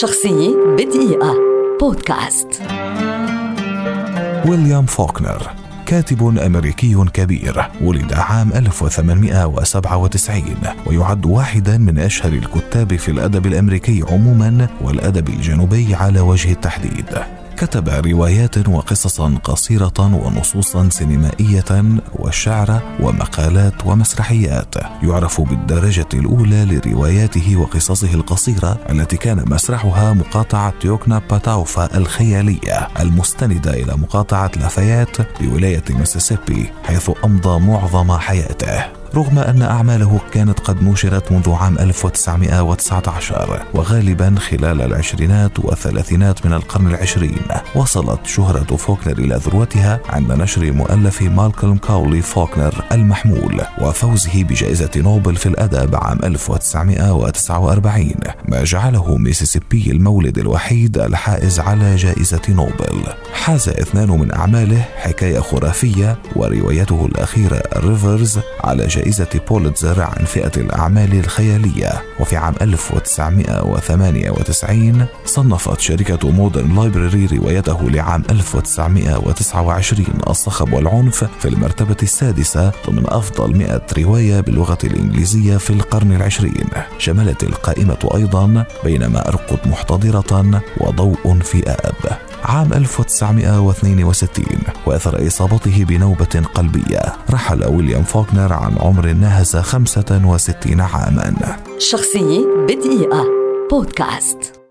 شخصية بدقيقة. بودكاست. ويليام فوكنر كاتب أمريكي كبير ولد عام 1897 ويعد واحدا من أشهر الكتاب في الأدب الأمريكي عموما والأدب الجنوبي على وجه التحديد. كتب روايات وقصصا قصيرة ونصوصا سينمائية وشعر ومقالات ومسرحيات. يعرف بالدرجة الأولى لرواياته وقصصه القصيرة التي كان مسرحها مقاطعة يوكناباتاوفا الخيالية المستندة إلى مقاطعة لافايات بولاية ميسيسيبي حيث أمضى معظم حياته. رغم أن أعماله كانت قد نشرت منذ عام 1919 وغالبا خلال العشرينات والثلاثينات من القرن العشرين وصلت شهرة فوكنر إلى ذروتها عند نشر مؤلف مالكولم كاولي فوكنر المحمول وفوزه بجائزة نوبل في الأدب عام 1949 ما جعله ميسيسيبي المولد الوحيد الحائز على جائزة نوبل. حاز اثنان من أعماله حكاية خرافية وروايته الأخيرة Reivers على جائزة جائزة بوليتزر عن فئة الأعمال الخيالية. وفي عام 1998 صنفت شركة Modern Library روايته لعام 1929 الصخب والعنف في المرتبة السادسة ضمن أفضل 100 رواية باللغة الإنجليزية في القرن العشرين. شملت القائمة أيضا بينما أرقد محتضرة وضوء في آب. عام 1962 وأثر إصابته بنوبة قلبية. رحل ويليام فوكنر عن عمر ناهز 65 عاما. شخصية بدقيقة. بودكاست.